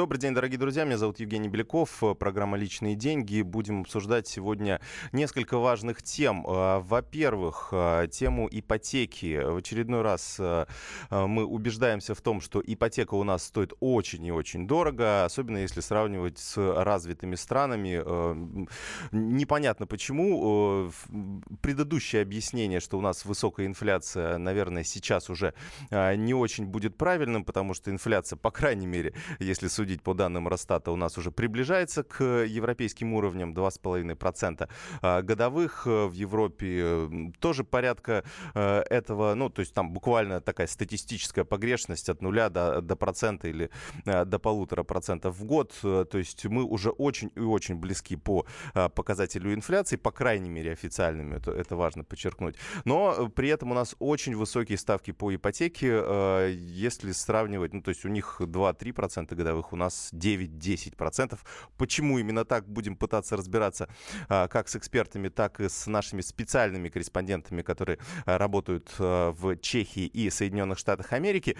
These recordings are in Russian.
Добрый день, дорогие друзья. Меня зовут Евгений Беляков. Программа «Личные деньги». Будем обсуждать сегодня несколько важных тем. А, во-первых, а, тему ипотеки. В очередной раз мы убеждаемся в том, что ипотека у нас стоит очень и очень дорого, особенно если сравнивать с развитыми странами. Непонятно почему. Предыдущее объяснение, что у нас высокая инфляция, наверное, сейчас уже не очень будет правильным, потому что инфляция, по крайней мере, если судить по данным Росстата, у нас уже приближается к европейским уровням 2,5% а, годовых. Э, в Европе тоже порядка э, этого, ну, то есть там буквально такая статистическая погрешность от нуля до, до процента или э, до полутора процентов в год. То есть мы уже очень и очень близки по показателю инфляции, по крайней мере официальными, это, это важно подчеркнуть. Но при этом у нас очень высокие ставки по ипотеке, если сравнивать, ну, то есть у них 2-3% годовых, у нас 9-10%. Почему именно так будем пытаться разбираться а, как с экспертами, так и с нашими специальными корреспондентами, которые а, работают а, в Чехии и Соединенных Штатах Америки.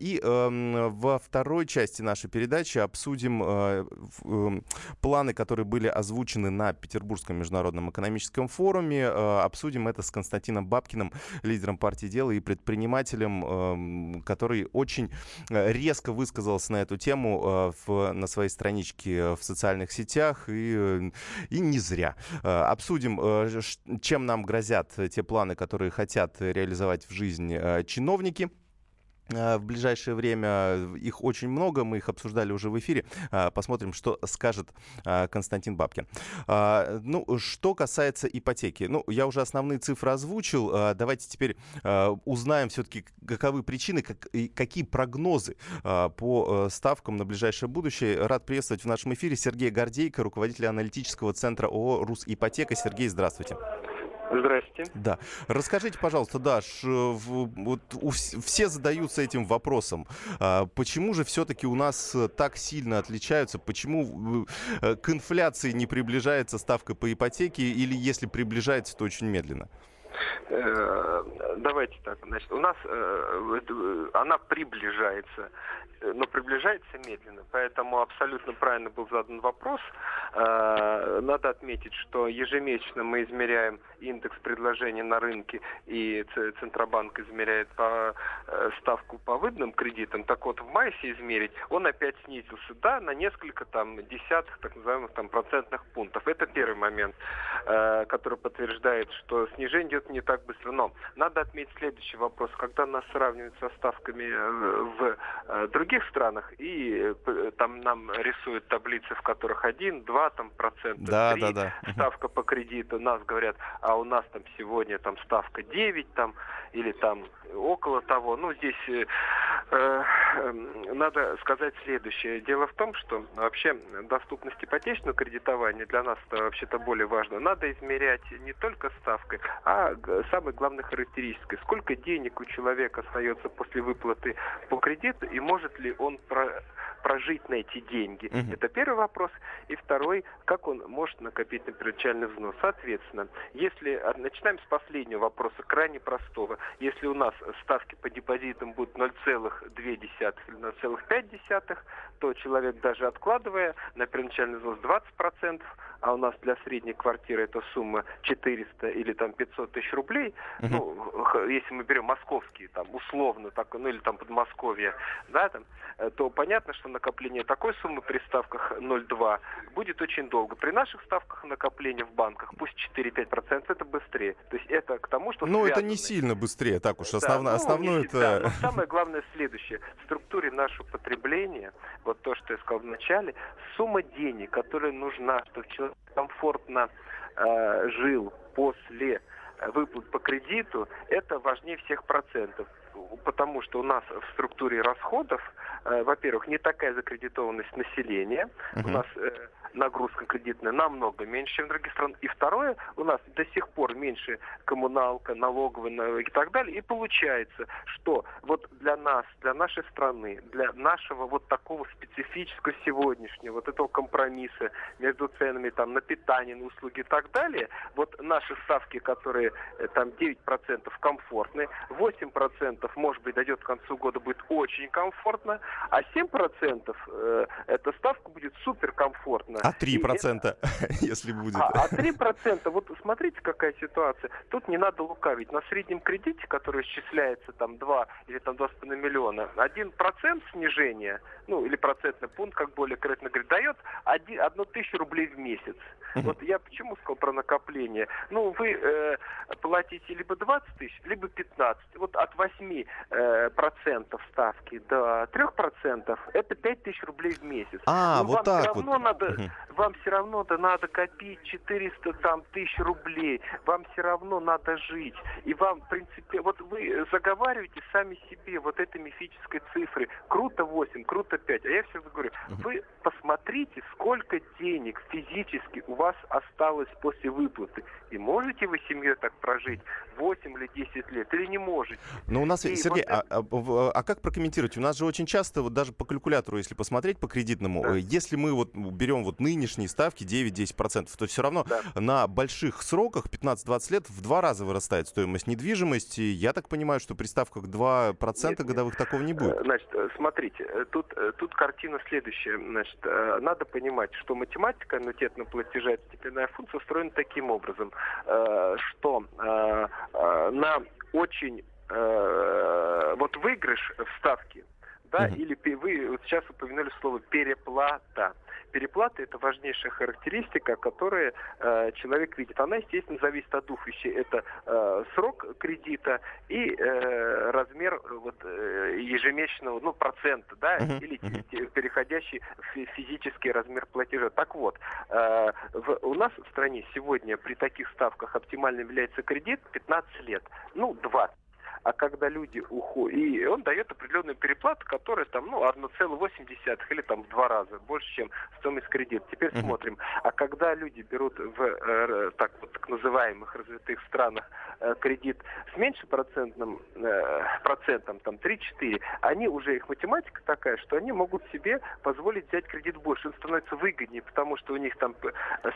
И эм, во второй части нашей передачи обсудим эм, планы, которые были озвучены на Петербургском международном экономическом форуме. Обсудим это с Константином Бабкиным, лидером партии дела и предпринимателем, эм, который очень э, резко высказался на эту тему э, в, на своей страничке в социальных сетях, и, э, и не зря. Э, обсудим, чем нам грозят те планы, которые хотят реализовать в жизнь чиновники. Э, в ближайшее время. Их очень много, мы их обсуждали уже в эфире. Э, посмотрим, что скажет э, Константин Бабкин. Ну, что касается ипотеки. Ну, я уже основные цифры озвучил. Давайте теперь узнаем все-таки, каковы причины, как, и какие прогнозы по ставкам на ближайшее будущее. Рад приветствовать в нашем эфире Сергея Гордейко, руководителя аналитического центра ООО «Русипотека». Сергей, здравствуйте. Здрасте. Да. Расскажите, пожалуйста, да, вот у, все задаются этим вопросом. А, почему же все-таки у нас э, так сильно отличаются? Почему э, к инфляции не приближается ставка по ипотеке или если приближается, то очень медленно? Э, давайте так, значит, у нас э, она приближается, но приближается медленно, поэтому абсолютно правильно был задан вопрос. Э, надо отметить, что ежемесячно мы измеряем индекс предложений на рынке, и Центробанк измеряет по ставку по выданным кредитам. Так вот, в майсе измерить он опять снизился, да, на несколько там десятых, так называемых там процентных пунктов. Это первый момент, который подтверждает, что снижение идет не так быстро. Но надо отметить следующий вопрос. Когда нас сравнивают со ставками э, в э, других странах, и э, там нам рисуют таблицы, в которых 1, 2 там, процента, да, 3 да, да. ставка по кредиту, нас говорят, а у нас там сегодня там ставка 9 там, или там около того. Ну, здесь надо сказать следующее. Дело в том, что вообще доступность ипотечного кредитования для нас вообще-то более важно. Надо измерять не только ставкой, а самой главной характеристикой. Сколько денег у человека остается после выплаты по кредиту и может ли он прожить на эти деньги? Угу. Это первый вопрос. И второй, как он может накопить на первоначальный взнос? Соответственно, если а, начинаем с последнего вопроса, крайне простого. Если у нас ставки по депозитам будут 0,2 или 0,5, то человек даже откладывая на первоначальный взнос 20%, а у нас для средней квартиры эта сумма 400 или там 500 тысяч рублей, угу. ну, если мы берем московские, там, условно, так, ну, или там Подмосковье, да, там, э, то понятно, что накопление такой суммы при ставках 0,2 будет очень долго. При наших ставках накопления в банках, пусть 4-5%, это быстрее. То есть это к тому, что... Ну, это не сильно быстрее, так уж, основно, да, ну, основное это... Да, но самое главное следующее. В структуре нашего потребления, вот то, что я сказал в начале, сумма денег, которая нужна, чтобы человек комфортно э, жил после выплат по кредиту, это важнее всех процентов потому что у нас в структуре расходов, э, во-первых, не такая закредитованность населения, у нас э, нагрузка кредитная намного меньше, чем в других странах. И второе, у нас до сих пор меньше коммуналка, налоговая и так далее. И получается, что вот для нас, для нашей страны, для нашего вот такого специфического сегодняшнего, вот этого компромисса между ценами там на питание, на услуги и так далее, вот наши ставки, которые э, там 9% комфортные, 8% 5%, может быть, дойдет к концу года, будет очень комфортно, а 7% э, эта ставка будет суперкомфортна. А 3%, это... если будет? А, а 3%, вот смотрите, какая ситуация. Тут не надо лукавить. На среднем кредите, который исчисляется там 2 или там 2,5 миллиона, 1% снижения, ну или процентный пункт, как более корректно говорит, дает 1, 1 тысячу рублей в месяц. Вот я почему сказал про накопление? Ну, вы э, платите либо 20 тысяч, либо 15. Вот от 8 э, процентов ставки до 3 процентов это 5 тысяч рублей в месяц. А, ну, вот так все равно вот. Надо, угу. Вам все равно да, надо копить 400 там, тысяч рублей. Вам все равно надо жить. И вам, в принципе, вот вы заговариваете сами себе вот этой мифической цифры. Круто 8, круто 5. А я все говорю, угу. вы посмотрите, сколько денег физически у вас осталось после выплаты. И можете вы семьей так прожить 8 или 10 лет, или не можете? Но у нас, и Сергей, вот... а, а, а как прокомментировать? У нас же очень часто, вот даже по калькулятору, если посмотреть по кредитному, да. если мы вот берем вот нынешние ставки 9-10%, то все равно да. на больших сроках, 15-20 лет, в два раза вырастает стоимость недвижимости. Я так понимаю, что при ставках 2% нет, годовых нет. такого не будет. Значит, э, смотрите, э, тут, э, тут картина следующая. Значит, надо понимать, что математика аннуитетного платежа, это степенная функция, устроена таким образом, что на очень вот выигрыш в ставке, да, uh-huh. или вы вот сейчас упомянули слово переплата переплаты это важнейшая характеристика, которую э, человек видит. Она, естественно, зависит от двух вещей. Это э, срок кредита и э, размер вот, э, ежемесячного, ну, процента, да, uh-huh. или uh-huh. переходящий в физический размер платежа. Так вот, э, в, у нас в стране сегодня при таких ставках оптимальным является кредит 15 лет, ну, 20 а когда люди уходят, и он дает определенную переплату, которая там, ну, 1,8 или там в два раза больше, чем стоимость кредита. Теперь uh-huh. смотрим. А когда люди берут в э, так, вот, так называемых развитых странах э, кредит с меньшим процентным, э, процентом, там 3-4, они уже, их математика такая, что они могут себе позволить взять кредит больше. Он становится выгоднее, потому что у них там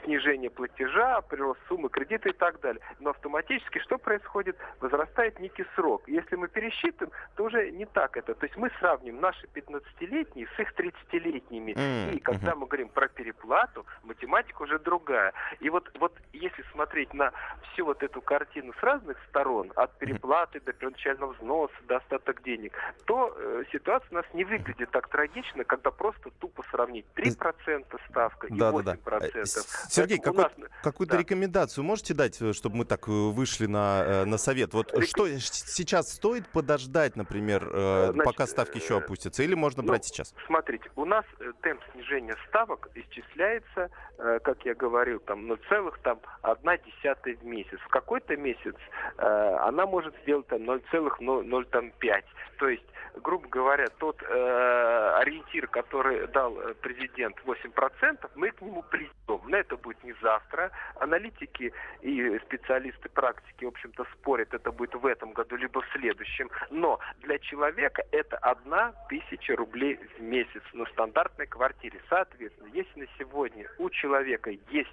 снижение платежа, прирост суммы кредита и так далее. Но автоматически что происходит? Возрастает некий срок срок. Если мы пересчитываем, то уже не так это. То есть мы сравним наши 15-летние с их 30-летними. Mm-hmm. И когда мы говорим про переплату, математика уже другая. И вот, вот если смотреть на всю вот эту картину с разных сторон, от переплаты до первоначального взноса, до остаток денег, то э, ситуация у нас не выглядит так трагично, когда просто тупо сравнить 3% ставка и да, 8%. Да, да. Э, Сергей, какой, нас... какую-то да. рекомендацию можете дать, э, чтобы мы так э, вышли на, на совет? Вот Рек... что сейчас сейчас стоит подождать, например, э, Значит, пока ставки еще э, опустятся, или можно ну, брать сейчас? Смотрите, у нас э, темп снижения ставок исчисляется, как я говорил, там 0,1 в месяц. В какой-то месяц она может сделать там 0,05. То есть грубо говоря, тот э, ориентир, который дал президент 8%, мы к нему придем. Но это будет не завтра. Аналитики и специалисты практики, в общем-то, спорят, это будет в этом году, либо в следующем. Но для человека это одна тысяча рублей в месяц на стандартной квартире. Соответственно, если на сегодня у человека есть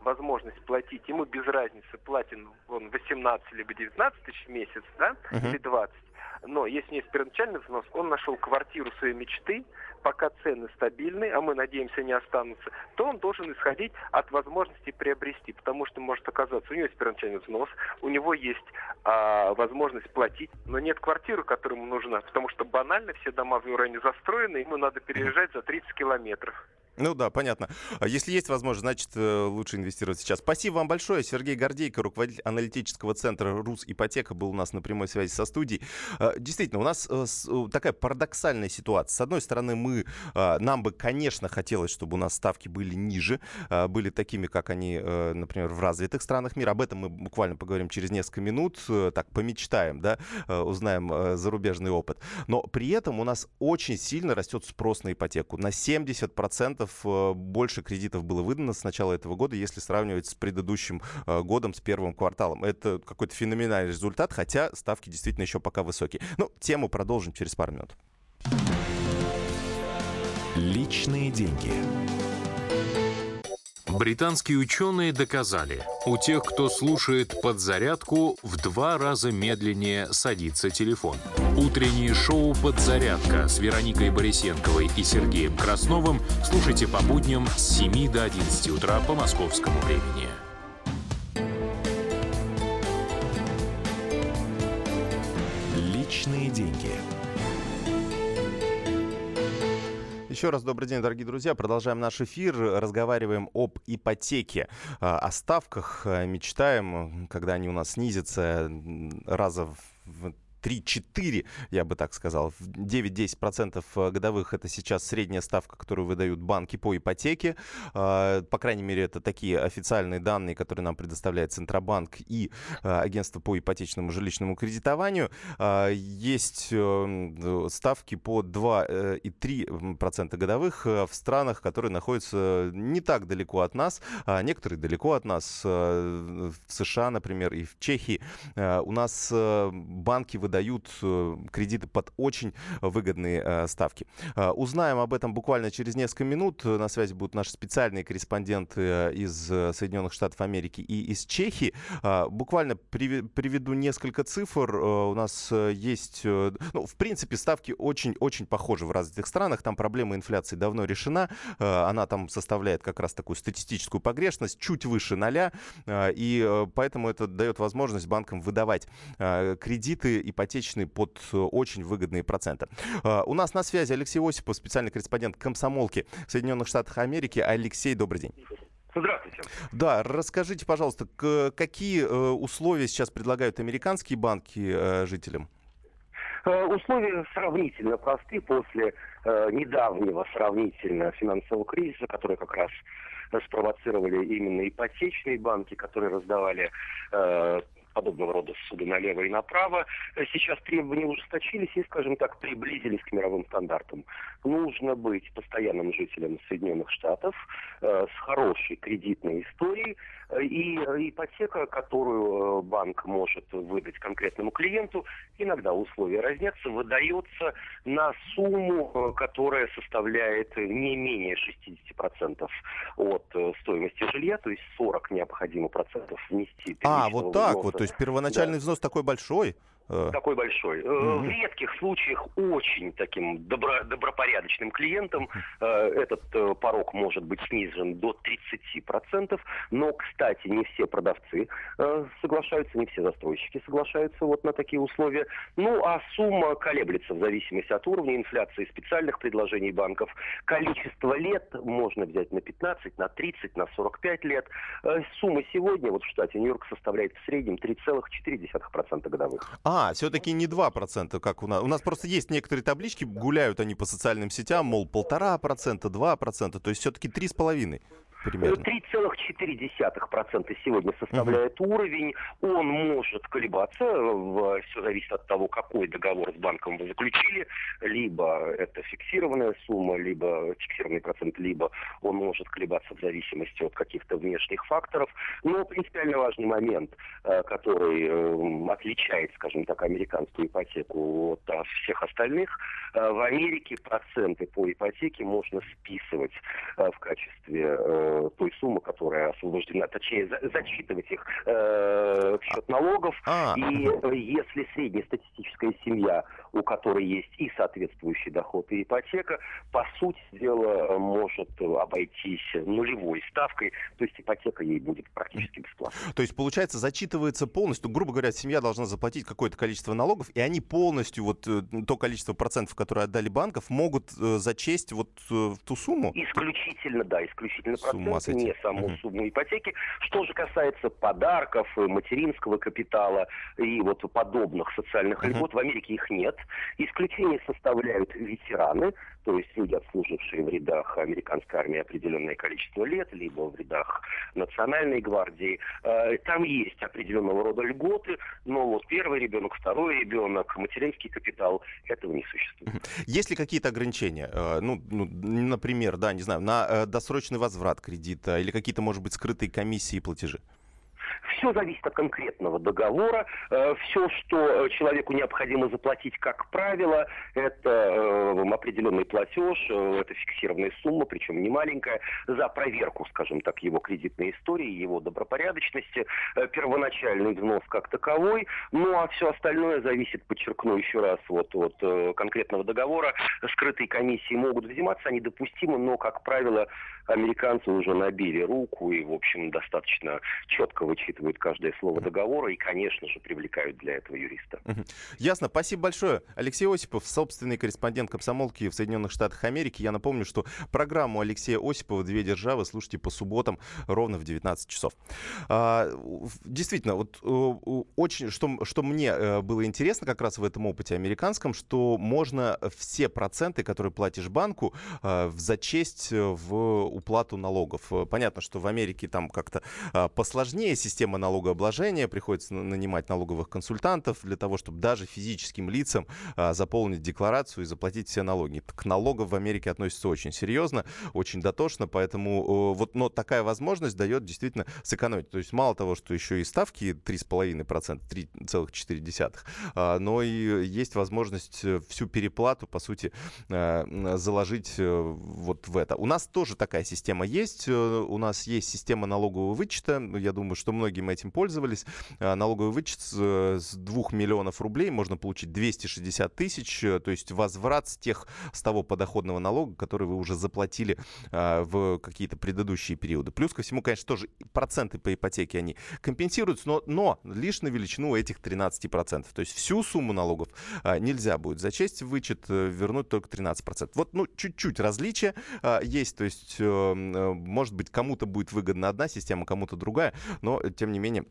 возможность платить, ему без разницы, платит он 18 либо 19 тысяч в месяц, да, uh-huh. или 20, но если есть первоначальный взнос, он нашел квартиру своей мечты, пока цены стабильны, а мы надеемся не останутся, то он должен исходить от возможности приобрести, потому что может оказаться, у него есть первоначальный взнос, у него есть а, возможность платить, но нет квартиры, которая ему нужна, потому что банально все дома в Юране застроены, ему надо переезжать за 30 километров. Ну да, понятно. А если есть возможность, значит, э, лучше инвестировать сейчас. Спасибо вам большое. Сергей Гордейко, руководитель аналитического центра «Рус Ипотека», был у нас на прямой связи со студией. А, действительно, у нас э, такая парадоксальная ситуация. С одной стороны, мы, а, нам бы, конечно, хотелось, чтобы у нас ставки были ниже, были такими, как они, э, например, в развитых странах мира. Об этом мы буквально поговорим через несколько минут. Так, помечтаем, да, узнаем зарубежный опыт. Но при этом у нас очень сильно растет спрос на ипотеку. На 70% э, больше кредитов было выдано с начала этого года, если сравнивать с предыдущим э, годом, с первым кварталом. Это какой-то феноменальный результат, хотя ставки действительно еще пока высокие. Ну, тему продолжим через пару минут. Личные деньги. Британские ученые доказали, у тех, кто слушает подзарядку, в два раза медленнее садится телефон. Утреннее шоу «Подзарядка» с Вероникой Борисенковой и Сергеем Красновым слушайте по будням с 7 до 11 утра по московскому времени. Личные деньги. Еще раз добрый день, дорогие друзья. Продолжаем наш эфир. Разговариваем об ипотеке, а, о ставках. Мечтаем, когда они у нас снизятся раза в 3-4, я бы так сказал. 9-10% э, годовых это сейчас средняя ставка, которую выдают банки по ипотеке. А, по крайней мере, это такие официальные данные, которые нам предоставляет Центробанк и э, агентство по ипотечному жилищному кредитованию. Есть э, ставки по 2 и 3% годовых в странах, которые находятся не так далеко от нас, а некоторые далеко от нас, в США, например, и в Чехии. У нас банки выдают дают э, кредиты под очень выгодные э, ставки. Э, узнаем об этом буквально через несколько минут. На связи будут наши специальные корреспонденты из Соединенных Штатов Америки и из Чехии. Буквально приведу несколько цифр. У нас есть, ну, в принципе, ставки очень-очень похожи в развитых странах. Там проблема инфляции давно решена. Она там составляет как раз такую статистическую погрешность чуть выше ноля. И поэтому это дает возможность банкам выдавать кредиты, и ипотечные под э, очень выгодные проценты. Э, у нас на связи Алексей Осипов, специальный корреспондент комсомолки в Соединенных Штатах Америки. Алексей, добрый день. Здравствуйте. Да, расскажите, пожалуйста, какие э, условия сейчас предлагают американские банки жителям? Условия сравнительно просты после недавнего сравнительно финансового кризиса, который как раз спровоцировали именно ипотечные банки, которые раздавали подобного рода суды налево и направо. Сейчас требования ужесточились и, скажем так, приблизились к мировым стандартам. Нужно быть постоянным жителем Соединенных Штатов э, с хорошей кредитной историей, и ипотека, которую э, банк может выдать конкретному клиенту, иногда условия разнятся, выдается на сумму, э, которая составляет не менее 60% от э, стоимости жилья, то есть 40 необходимо процентов внести. А, вот так вот, то есть первоначальный да. взнос такой большой? Э. такой большой. Mm-hmm. В редких случаях очень таким добро, добропорядочным клиентам э, этот порог может быть снижен до 30%. Но, кстати, не все продавцы соглашаются, не все застройщики соглашаются вот на такие условия. Ну, а сумма колеблется в зависимости от уровня инфляции, специальных предложений банков. Количество лет можно взять на 15, на 30, на 45 лет. Сумма сегодня вот в штате Нью-Йорк составляет в среднем 3,4% годовых. А, а, все-таки не 2%, как у нас. У нас просто есть некоторые таблички, гуляют они по социальным сетям, мол, полтора процента, два процента, то есть все-таки три с половиной примерно? 3,4% сегодня составляет угу. уровень. Он может колебаться. Все зависит от того, какой договор с банком вы заключили. Либо это фиксированная сумма, либо фиксированный процент, либо он может колебаться в зависимости от каких-то внешних факторов. Но принципиально важный момент, э, который э, отличает, скажем так, американскую ипотеку от всех остальных, э, в Америке проценты по ипотеке можно списывать в качестве той суммы, которая освобождена, точнее, за, зачитывать их э, в счет налогов. А. И э, если среднестатистическая семья, у которой есть и соответствующий доход, и ипотека, по сути дела может обойтись нулевой ставкой, то есть ипотека ей будет практически бесплатной. То есть, получается, зачитывается полностью, грубо говоря, семья должна заплатить какое-то количество налогов, и они полностью, вот э, то количество процентов, которые отдали банков, могут э, зачесть вот в ту сумму? Исключительно, да, исключительно проценты, не саму uh-huh. сумму ипотеки. Что же касается подарков, материнского капитала и вот подобных социальных uh-huh. льгот, в Америке их нет. Исключение составляют ветераны, то есть люди, отслужившие в рядах американской армии определенное количество лет, либо в рядах национальной гвардии. Э, там есть определенного рода льготы, но вот первый ребенок, второй ребенок, материнский капитал, этого не существует. Есть ли какие-то ограничения? Э, ну, ну, например, да, не знаю, на э, досрочный возврат кредита или какие-то, может быть, скрытые комиссии и платежи? Все зависит от конкретного договора. Все, что человеку необходимо заплатить, как правило, это определенный платеж, это фиксированная сумма, причем не маленькая, за проверку, скажем так, его кредитной истории, его добропорядочности, первоначальный взнос как таковой, ну а все остальное зависит, подчеркну еще раз, вот от конкретного договора. Скрытые комиссии могут взиматься, они допустимы, но, как правило, американцы уже набили руку и, в общем, достаточно четко вычитывают каждое слово договора и, конечно же, привлекают для этого юриста. Ясно. Спасибо большое. Алексей Осипов, собственный корреспондент комсомолки в Соединенных Штатах Америки. Я напомню, что программу Алексея Осипова «Две державы» слушайте по субботам ровно в 19 часов. А, действительно, вот э, очень, что, что мне э, было интересно как раз в этом опыте американском, что можно все проценты, которые платишь банку, э, зачесть в уплату налогов. Понятно, что в Америке там как-то посложнее система налогообложения, приходится нанимать налоговых консультантов для того, чтобы даже физическим лицам а, заполнить декларацию и заплатить все налоги. К налогам в Америке относятся очень серьезно, очень дотошно, поэтому вот, но такая возможность дает действительно сэкономить. То есть мало того, что еще и ставки 3,5%, 3,4%, а, но и есть возможность э, всю переплату, по сути, заложить э, вот в это. У нас тоже такая система есть. Э, у нас есть система налогового вычета. Я думаю, что этим пользовались. Э, налоговый вычет с 2 миллионов рублей можно получить 260 тысяч. Э, то есть возврат с тех, с того подоходного налога, который вы уже заплатили в какие-то предыдущие периоды. Плюс ко всему, конечно, тоже проценты по ипотеке они компенсируются, но, но лишь на величину этих 13%. То есть всю сумму налогов нельзя будет зачесть в вычет, вернуть только 13%. Вот, ну, чуть-чуть различия есть, то есть Э, может быть, кому-то будет выгодна одна система, кому-то другая, но, тем менее,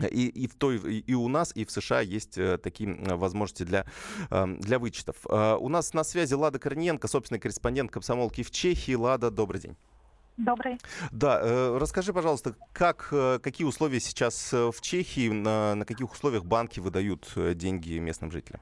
и, и, в той, и у нас, и в США есть э, такие возможности для, э, для вычетов. Э, у нас на связи Лада Корниенко, собственный корреспондент комсомолки в Чехии. Лада, добрый день. Добрый. Да, э, расскажи, пожалуйста, как, какие условия сейчас в Чехии, на, на каких условиях банки выдают деньги местным жителям?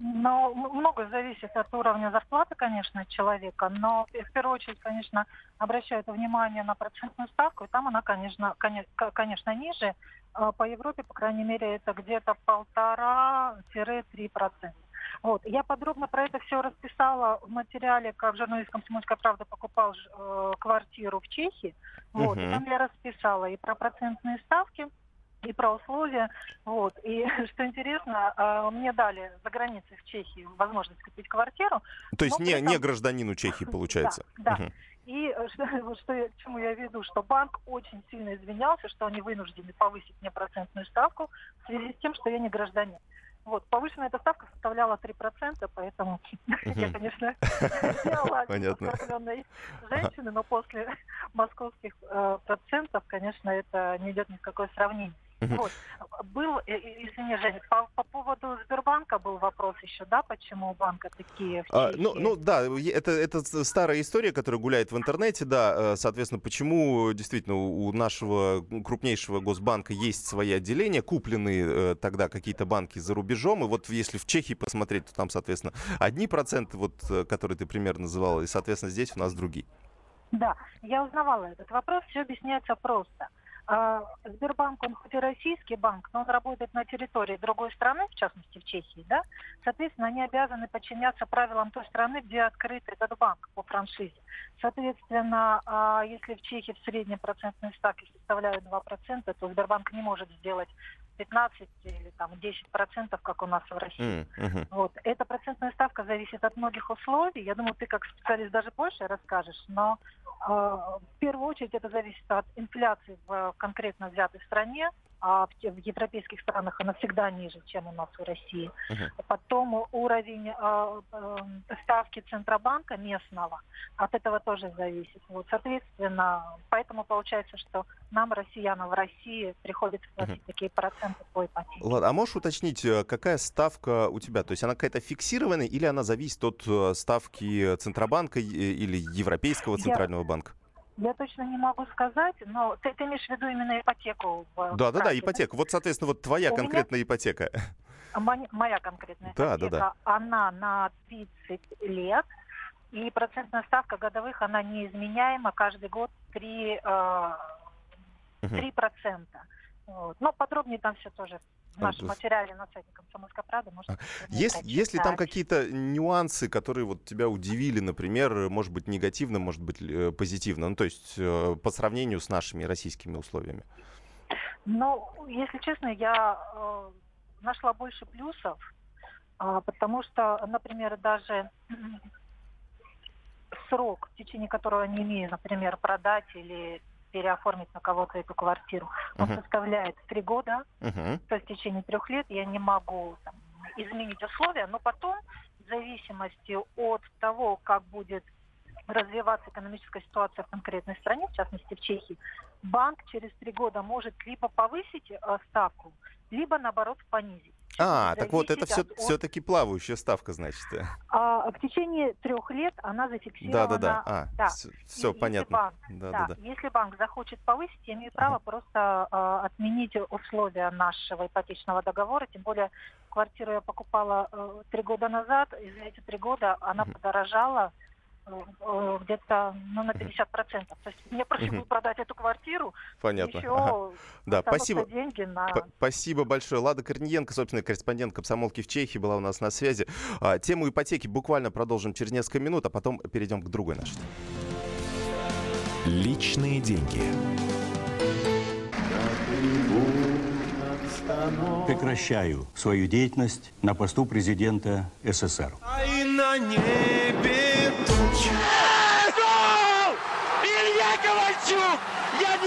Но много зависит от уровня зарплаты, конечно, человека, но в первую очередь, конечно, обращают внимание на процентную ставку, и там она, конечно, конечно, ниже. А по Европе, по крайней мере, это где-то полтора-три процента. Вот. Я подробно про это все расписала в материале, как журналист «Комсомольская правда» покупал э, квартиру в Чехии. Вот. Uh-huh. Там я расписала и про процентные ставки, и про условия. Вот. И что интересно, а, мне дали за границей в Чехии возможность купить квартиру. То есть не, этом... не гражданину Чехии, получается? Да, да. Угу. И что, вот что я, к чему я веду, что банк очень сильно извинялся, что они вынуждены повысить мне процентную ставку в связи с тем, что я не гражданин. Вот, повышенная эта ставка составляла 3%, поэтому я, конечно, сделала оскорбленной женщины, но после московских э, процентов, конечно, это не идет ни в какое сравнение. Вот. Был, э, извини, Женя, по, по поводу Сбербанка был вопрос еще, да, почему у банка такие а, ну, ну да, это, это старая история, которая гуляет в интернете, да, э, соответственно, почему действительно у нашего крупнейшего госбанка есть свои отделения, купленные э, тогда какие-то банки за рубежом, и вот если в Чехии посмотреть, то там, соответственно, одни проценты, вот, которые ты примерно называла, и, соответственно, здесь у нас другие. Да, я узнавала этот вопрос, все объясняется просто. А, Сбербанк, он хоть и российский банк, но он работает на территории другой страны, в частности в Чехии, да, соответственно, они обязаны подчиняться правилам той страны, где открыт этот банк по франшизе. Соответственно, а, если в Чехии в среднем процентные ставки составляют 2%, то Сбербанк не может сделать 15 или там 10 процентов, как у нас в России. Mm-hmm. Вот. Эта процентная ставка зависит от многих условий. Я думаю, ты как специалист даже больше расскажешь, но э, в первую очередь это зависит от инфляции в конкретно взятой стране, а в, в европейских странах она всегда ниже, чем у нас в России. Uh-huh. Потом уровень э, э, ставки Центробанка местного от этого тоже зависит. Вот, соответственно, поэтому получается, что нам, россиянам в России, приходится платить uh-huh. такие проценты по ипотеке. Ладно, а можешь уточнить, э, какая ставка у тебя? То есть она какая-то фиксированная или она зависит от э, ставки Центробанка или Европейского Центрального Я... банка? Я точно не могу сказать, но ты, ты имеешь в виду именно ипотеку? В да, да, да, ипотека. Вот, соответственно, вот твоя У конкретная меня... ипотека. Моя конкретная да, ипотека, да, да. она на 30 лет, и процентная ставка годовых, она неизменяема, каждый год 3, 3%. Вот. Но подробнее там все тоже в нашем материале на сайте «Комсомольской правды». Можете а, есть, есть ли там какие-то нюансы, которые вот тебя удивили, например, может быть, негативно, может быть, э, позитивно? Ну, то есть э, по сравнению с нашими российскими условиями? Ну, если честно, я э, нашла больше плюсов, э, потому что, например, даже срок, в течение которого не имею, например, продать или переоформить на кого-то эту квартиру, он uh-huh. составляет три года. Uh-huh. То есть в течение трех лет я не могу там, изменить условия, но потом, в зависимости от того, как будет развиваться экономическая ситуация в конкретной стране, в частности в Чехии, банк через три года может либо повысить э, ставку, либо наоборот понизить. А, так вот, это все, от... все-таки плавающая ставка, значит. А, в течение трех лет она зафиксирована. Да, да, да. А, да. Все, все понятно. Банк, да, да, да. Если банк захочет повысить, я имею право ага. просто а, отменить условия нашего ипотечного договора. Тем более квартиру я покупала а, три года назад, и за эти три года она подорожала где-то ну, на 50%. То есть мне проще будет продать эту квартиру. Понятно. Еще ага. да, спасибо. деньги на... Спасибо большое. Лада Корниенко, собственно, корреспондент комсомолки в Чехии, была у нас на связи. А, тему ипотеки буквально продолжим через несколько минут, а потом перейдем к другой нашей. Личные деньги. Прекращаю свою деятельность на посту президента СССР. Ай на небе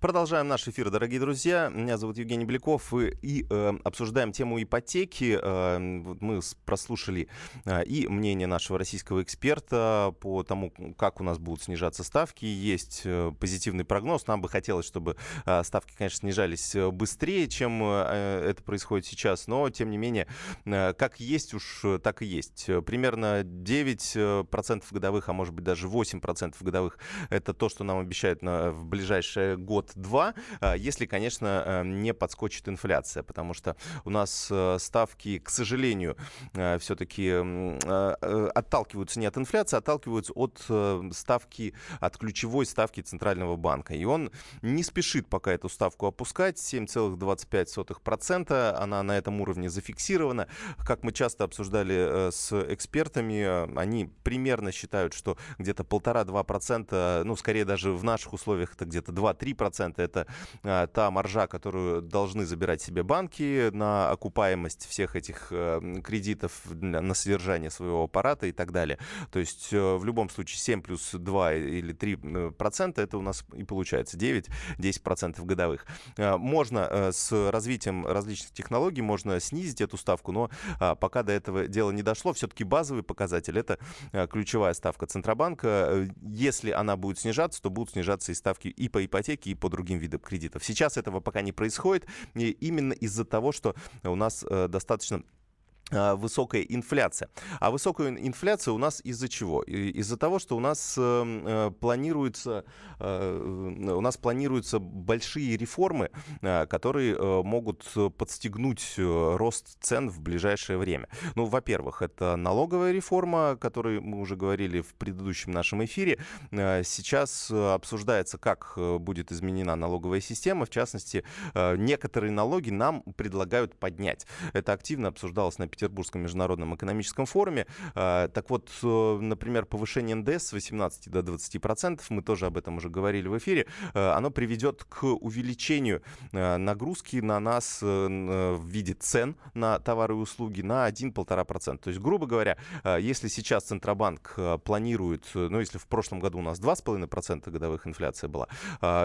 Продолжаем наш эфир, дорогие друзья. Меня зовут Евгений Беляков и, и э, обсуждаем тему ипотеки. Э, мы прослушали э, и мнение нашего российского эксперта по тому, как у нас будут снижаться ставки. Есть э, позитивный прогноз. Нам бы хотелось, чтобы э, ставки, конечно, снижались э, быстрее, чем э, это происходит сейчас. Но, тем не менее, э, как есть уж, так и есть. Примерно 9% годовых, а может быть даже 8% годовых, это то, что нам обещают на, в ближайший год год-два, а, если, конечно, э, не подскочит инфляция, потому что у нас э, ставки, к сожалению, э, все-таки отталкиваются не от инфляции, а отталкиваются от ставки, от ключевой ставки Центрального банка. И он не спешит пока эту ставку опускать, 7,25%, она на этом уровне зафиксирована. Как мы часто обсуждали с экспертами, они примерно считают, что где-то 1,5-2%, ну, скорее даже в наших условиях это где-то 2-3%, 3% это а, та маржа, которую должны забирать себе банки на окупаемость всех этих а, кредитов на содержание своего аппарата и так далее. То есть э, в любом случае 7 плюс 2 или 3 процента это у нас и получается 9-10 процентов годовых. Можно э, с развитием различных технологий можно снизить эту ставку, но а, пока до этого дела не дошло, все-таки базовый показатель это ключевая ставка Центробанка. Если она будет снижаться, то будут снижаться и ставки и по ипотеке, и по другим видам кредитов. Сейчас этого пока не происходит, и именно из-за того, что у нас э, достаточно высокая инфляция. А высокая инфляция у нас из-за чего? Из-за того, что у нас эм, э, планируется, э, у нас планируются большие реформы, э, которые э, могут подстегнуть э, рост цен в ближайшее время. Ну, во-первых, это налоговая реформа, о которой мы уже говорили в предыдущем нашем эфире. Э, сейчас обсуждается, как э, будет изменена налоговая система. В частности, э, некоторые налоги нам предлагают поднять. Это активно обсуждалось на Петербургском международном экономическом форуме. А, так вот, э, например, повышение НДС с 18 до 20 процентов, мы тоже об этом уже говорили в эфире, э, оно приведет к увеличению э, нагрузки на нас в виде цен на товары и услуги на 1-1,5%. То есть, грубо говоря, если сейчас Центробанк планирует, ну, если в прошлом году у нас 2,5% годовых инфляция была,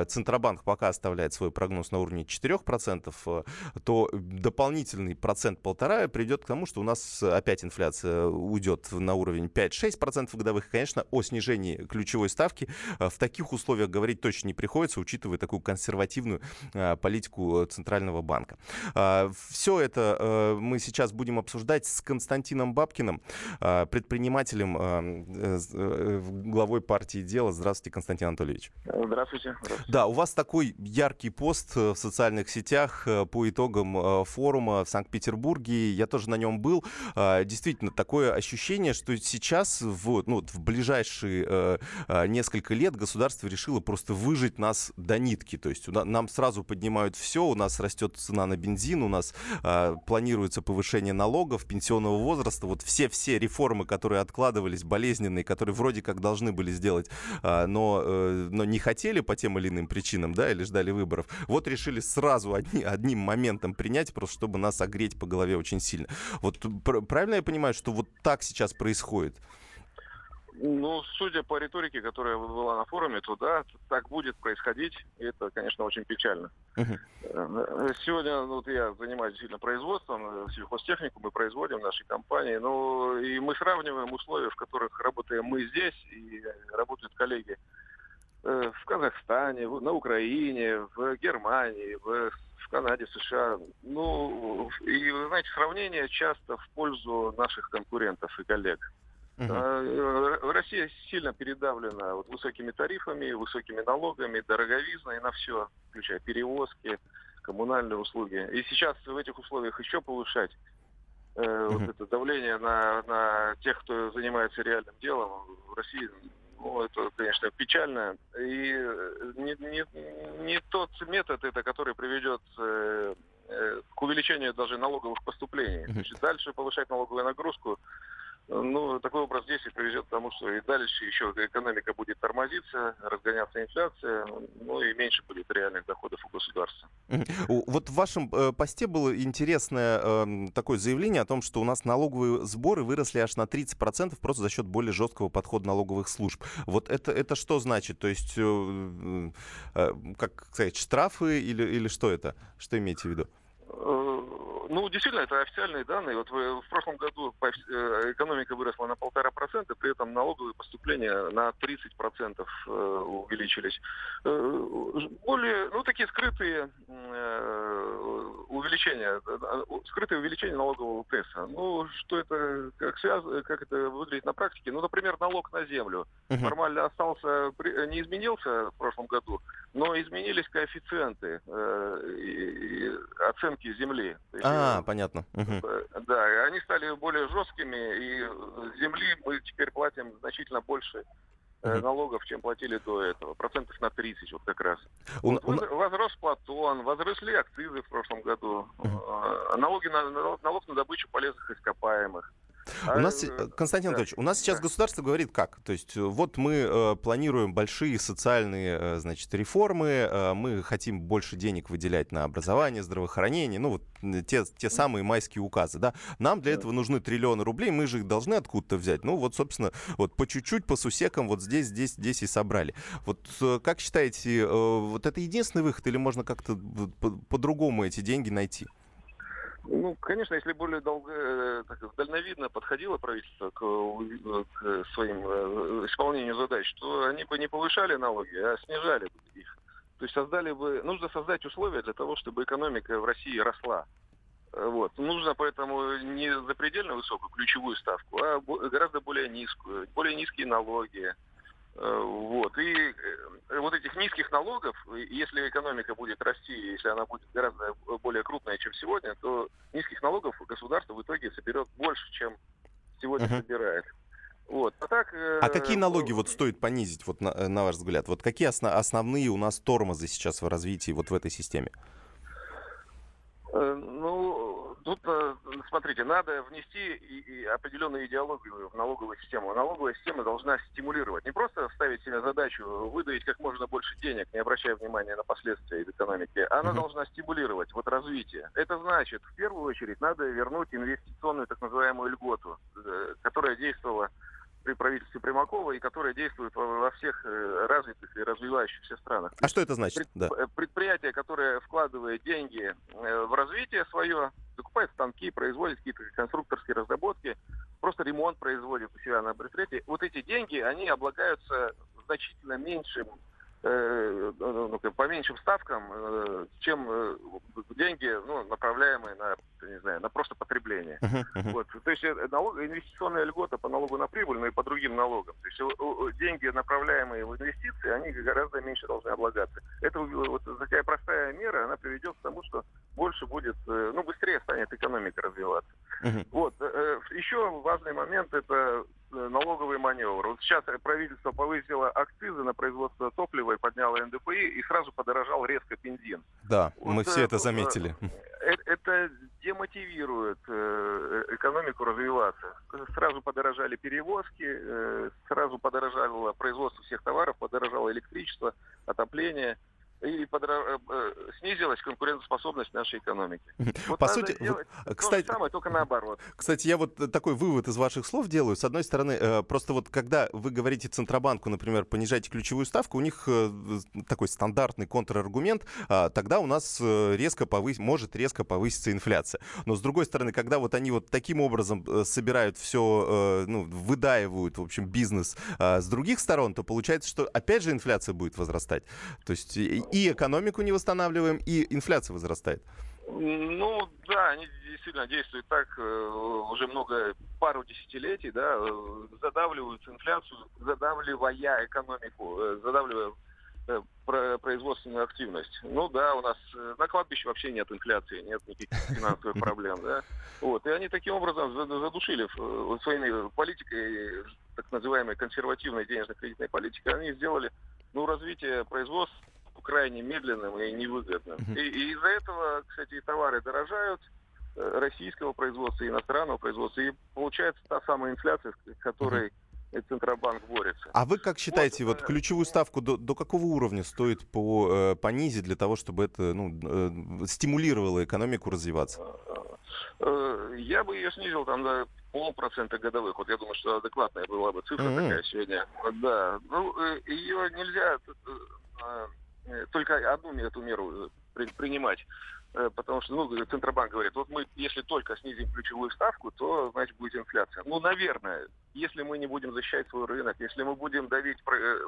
Центробанк пока оставляет свой прогноз на уровне 4%, то дополнительный процент полтора придет к тому, тому, что у нас опять инфляция уйдет на уровень 5-6% годовых. Конечно, о снижении ключевой ставки в таких условиях говорить точно не приходится, учитывая такую консервативную политику Центрального банка. Все это мы сейчас будем обсуждать с Константином Бабкиным, предпринимателем, главой партии «Дело». Здравствуйте, Константин Анатольевич. Здравствуйте. Здравствуйте. Да, у вас такой яркий пост в социальных сетях по итогам форума в Санкт-Петербурге. Я тоже на нем был. Действительно, такое ощущение, что сейчас в, ну, в ближайшие несколько лет государство решило просто выжить нас до нитки. То есть нам сразу поднимают все, у нас растет цена на бензин, у нас планируется повышение налогов, пенсионного возраста. Вот все-все реформы, которые откладывались, болезненные, которые вроде как должны были сделать, но, э, но не хотели по тем или иным причинам, да, или ждали выборов, вот решили сразу одни, одним моментом принять, просто чтобы нас огреть по голове очень сильно. Вот правильно я понимаю, что вот так сейчас происходит? Ну, судя по риторике, которая была на форуме, то да, так будет происходить. И это, конечно, очень печально. Uh-huh. Сегодня ну, вот я занимаюсь действительно производством, э, сельхозтехнику мы производим в нашей компании. Ну, и мы сравниваем условия, в которых работаем мы здесь и работают коллеги э, в Казахстане, на Украине, в Германии, в Канаде, США. Ну, и, вы знаете, сравнение часто в пользу наших конкурентов и коллег. Uh-huh. Россия сильно передавлена вот высокими тарифами, высокими налогами, дороговизной на все, включая перевозки, коммунальные услуги. И сейчас в этих условиях еще повышать э, uh-huh. вот это давление на, на тех, кто занимается реальным делом в России, ну, это, конечно, печально. И не, не, не тот метод это, который приведет э, э, к увеличению даже налоговых поступлений. Значит, дальше повышать налоговую нагрузку ну, такой образ действий приведет к тому, что и дальше еще экономика будет тормозиться, разгоняться инфляция, ну и меньше будет реальных доходов у государства. Вот в вашем э, посте было интересное э, такое заявление о том, что у нас налоговые сборы выросли аж на 30% просто за счет более жесткого подхода налоговых служб. Вот это, это что значит? То есть, э, э, как сказать, штрафы или, или что это? Что имеете в виду? Ну, действительно, это официальные данные. Вот в, в прошлом году э, экономика выросла на полтора процента, при этом налоговые поступления на 30 процентов э, увеличились. Э, более, ну, такие скрытые увеличения, скрытое увеличение налогового пресса. Ну, что это, как, связ, как это выглядит на практике? Ну, например, налог на землю. Формально остался, не изменился в прошлом году, но изменились коэффициенты э, и, и оценки земли. А, понятно. Угу. Да, они стали более жесткими, и земли мы теперь платим значительно больше угу. налогов, чем платили до этого. Процентов на 30 вот как раз. У... Вот, возрос Платон, возросли акцизы в прошлом году, угу. налоги на, налог на добычу полезных ископаемых. У нас, а, Константин Анатольевич, у нас сейчас да. государство говорит как? То есть э, вот мы э, планируем большие социальные, э, значит, реформы, э, мы хотим больше денег выделять на образование, здравоохранение, ну вот те, те самые майские указы, да? Нам для этого нужны триллионы рублей, мы же их должны откуда-то взять. Ну вот, собственно, вот по чуть-чуть, по сусекам вот здесь, здесь, здесь и собрали. Вот э, как считаете, э, вот это единственный выход или можно как-то по-другому эти деньги найти? Ну, конечно, если более долго, э, так, дальновидно подходило правительство к, э, к своим э, исполнению задач, то они бы не повышали налоги, а снижали бы их. То есть создали бы, нужно создать условия для того, чтобы экономика в России росла. Вот. Нужно поэтому не запредельно высокую ключевую ставку, а гораздо более низкую, более низкие налоги, Э, вот. И э, вот этих низких налогов, если экономика будет расти, если она будет гораздо более крупная, чем сегодня, то низких налогов государство в итоге соберет больше, чем сегодня uh-huh. собирает. Вот. А, так, э, а какие налоги вот стоит понизить, вот на, на ваш взгляд? Вот какие осно- основные у нас тормозы сейчас в развитии вот в этой системе? Ну, тут, смотрите, надо внести и определенную идеологию в налоговую систему. Налоговая система должна стимулировать. Не просто ставить себе задачу выдавить как можно больше денег, не обращая внимания на последствия экономики. Она uh-huh. должна стимулировать вот развитие. Это значит, в первую очередь, надо вернуть инвестиционную так называемую льготу, э, которая действовала при правительстве Примакова и которая действует во всех э, развитых и развивающихся странах. А что это значит? Пред, да. Предприятие, которое вкладывает деньги э, в развитие свое, закупает станки, производит какие-то конструкторские разработки, просто ремонт производит у себя на предприятии. Вот эти деньги, они облагаются значительно меньшим по меньшим ставкам, э, чем э, деньги, ну, направляемые на, не знаю, на просто потребление. Uh-huh, uh-huh. Вот. То есть налог, инвестиционная льгота по налогу на прибыль, но и по другим налогам. То есть деньги, направляемые в инвестиции, они гораздо меньше должны облагаться. Это вот такая простая мера, она приведет к тому, что больше будет, ну, быстрее станет экономика развиваться. Uh-huh. Вот. Еще важный момент это налоговый маневр. Вот сейчас правительство повысило акцизы на производство топлива и подняло НДПИ, и сразу подорожал резко бензин. Да, вот, мы все это заметили. Это, это демотивирует э, экономику развиваться. Сразу подорожали перевозки, э, сразу подорожало производство всех товаров, подорожало электричество, отопление и подра... Э, э, снизилась конкурентоспособность нашей экономики. Вот По сути, кстати, то самое, только наоборот. Кстати, я вот такой вывод из ваших слов делаю. С одной стороны, э, просто вот когда вы говорите Центробанку, например, понижайте ключевую ставку, у них такой стандартный контраргумент, а, тогда у нас резко повыс... может резко повыситься инфляция. Но с другой стороны, когда вот они вот таким образом собирают все, ну, выдаивают, в общем, бизнес а, с других сторон, то получается, что опять же инфляция будет возрастать. То есть и экономику не восстанавливаем, и инфляция возрастает. Ну да, они действительно действуют так э, уже много, пару десятилетий, да, э, задавливают инфляцию, задавливая экономику, э, задавливая производственную активность. Ну да, у нас на кладбище вообще нет инфляции, нет никаких финансовых проблем, да. Вот. И они таким образом задушили своей политикой, так называемой консервативной денежно-кредитной политикой, они сделали ну, развитие производства крайне медленным и невыгодным. И, и из-за этого, кстати, и товары дорожают э, российского производства, и иностранного производства, и получается та самая инфляция, с которой. Центробанк борется. А вы как считаете, вот, вот ключевую ставку до, до какого уровня стоит по, э, понизить для того, чтобы это ну, э, стимулировало экономику развиваться? Э, я бы ее снизил там до полпроцента годовых. Вот я думаю, что адекватная была бы цифра mm-hmm. такая сегодня. Да. Ну, ее нельзя Э, только одну эту меру э, принимать. Э, потому что ну, Центробанк говорит, вот мы, если только снизим ключевую ставку, то, значит, будет инфляция. Ну, наверное, если мы не будем защищать свой рынок, если мы будем давить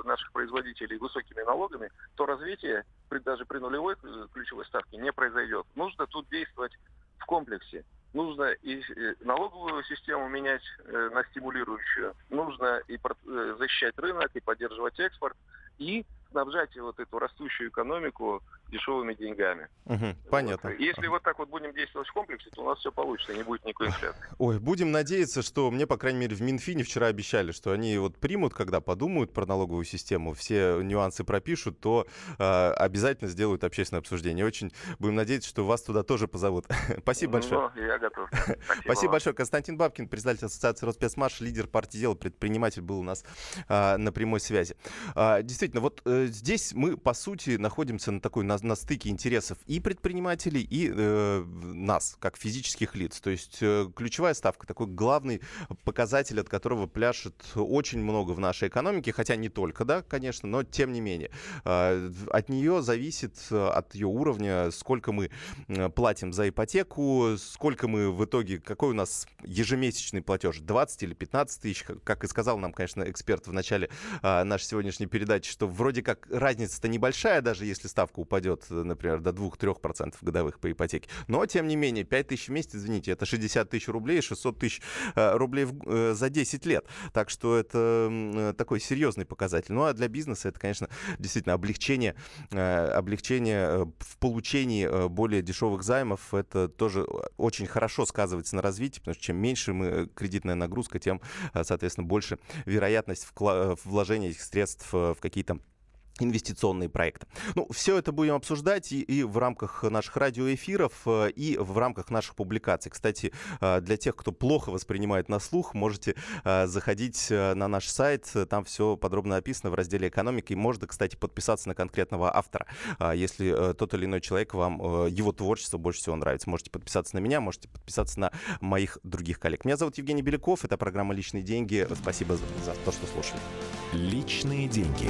наших производителей высокими налогами, то развитие даже при нулевой ключевой ставке не произойдет. Нужно тут действовать в комплексе. Нужно и налоговую систему менять на стимулирующую, нужно и защищать рынок, и поддерживать экспорт, и снабжать вот эту растущую экономику дешевыми деньгами. Угу, понятно. Вот. Если вот так вот будем действовать в комплексе, то у нас все получится, не будет никакой инфляции. Ой, будем надеяться, что мне, по крайней мере, в Минфине вчера обещали, что они вот примут, когда подумают про налоговую систему, все нюансы пропишут, то э, обязательно сделают общественное обсуждение. Очень будем надеяться, что вас туда тоже позовут. Спасибо большое. Ну, я готов. Спасибо, Спасибо большое. Константин Бабкин, председатель Ассоциации Роспецмаш, лидер партии дела, предприниматель был у нас э, на прямой связи. Э, действительно, вот э, здесь мы, по сути, находимся на такой на, на стыке интересов и предпринимателей, и э, нас, как физических лиц. То есть э, ключевая ставка, такой главный показатель, от которого пляшет очень много в нашей экономике, хотя не только, да, конечно, но тем не менее. Э, от нее зависит, э, от ее уровня, сколько мы э, платим за ипотеку, сколько мы в итоге, какой у нас ежемесячный платеж, 20 или 15 тысяч, как и сказал нам, конечно, эксперт в начале э, нашей сегодняшней передачи, что вроде как разница-то небольшая, даже если ставка упадет, например, до 2-3% годовых по ипотеке. Но, тем не менее, 5 тысяч в месяц, извините, это 60 тысяч рублей, 600 тысяч э, рублей в, э, за 10 лет. Так что это э, такой серьезный показатель. Ну, а для бизнеса это, конечно, действительно облегчение, э, облегчение э, в получении э, более дешевых займов. Это тоже очень хорошо сказывается на развитии, потому что чем меньше мы, э, кредитная нагрузка, тем, э, соответственно, больше вероятность вкла- вложения этих средств в какие-то инвестиционные проекты. Ну, все это будем обсуждать и, и в рамках наших радиоэфиров, э, и в рамках наших публикаций. Кстати, э, для тех, кто плохо воспринимает на слух, можете э, заходить на наш сайт, там все подробно описано в разделе «Экономика», и можно, кстати, подписаться на конкретного автора. Если тот или иной человек вам, его творчество больше всего нравится, можете подписаться на меня, можете подписаться на моих других коллег. Меня зовут Евгений Беляков, это программа «Личные деньги». Спасибо за, за то, что слушали. «Личные деньги».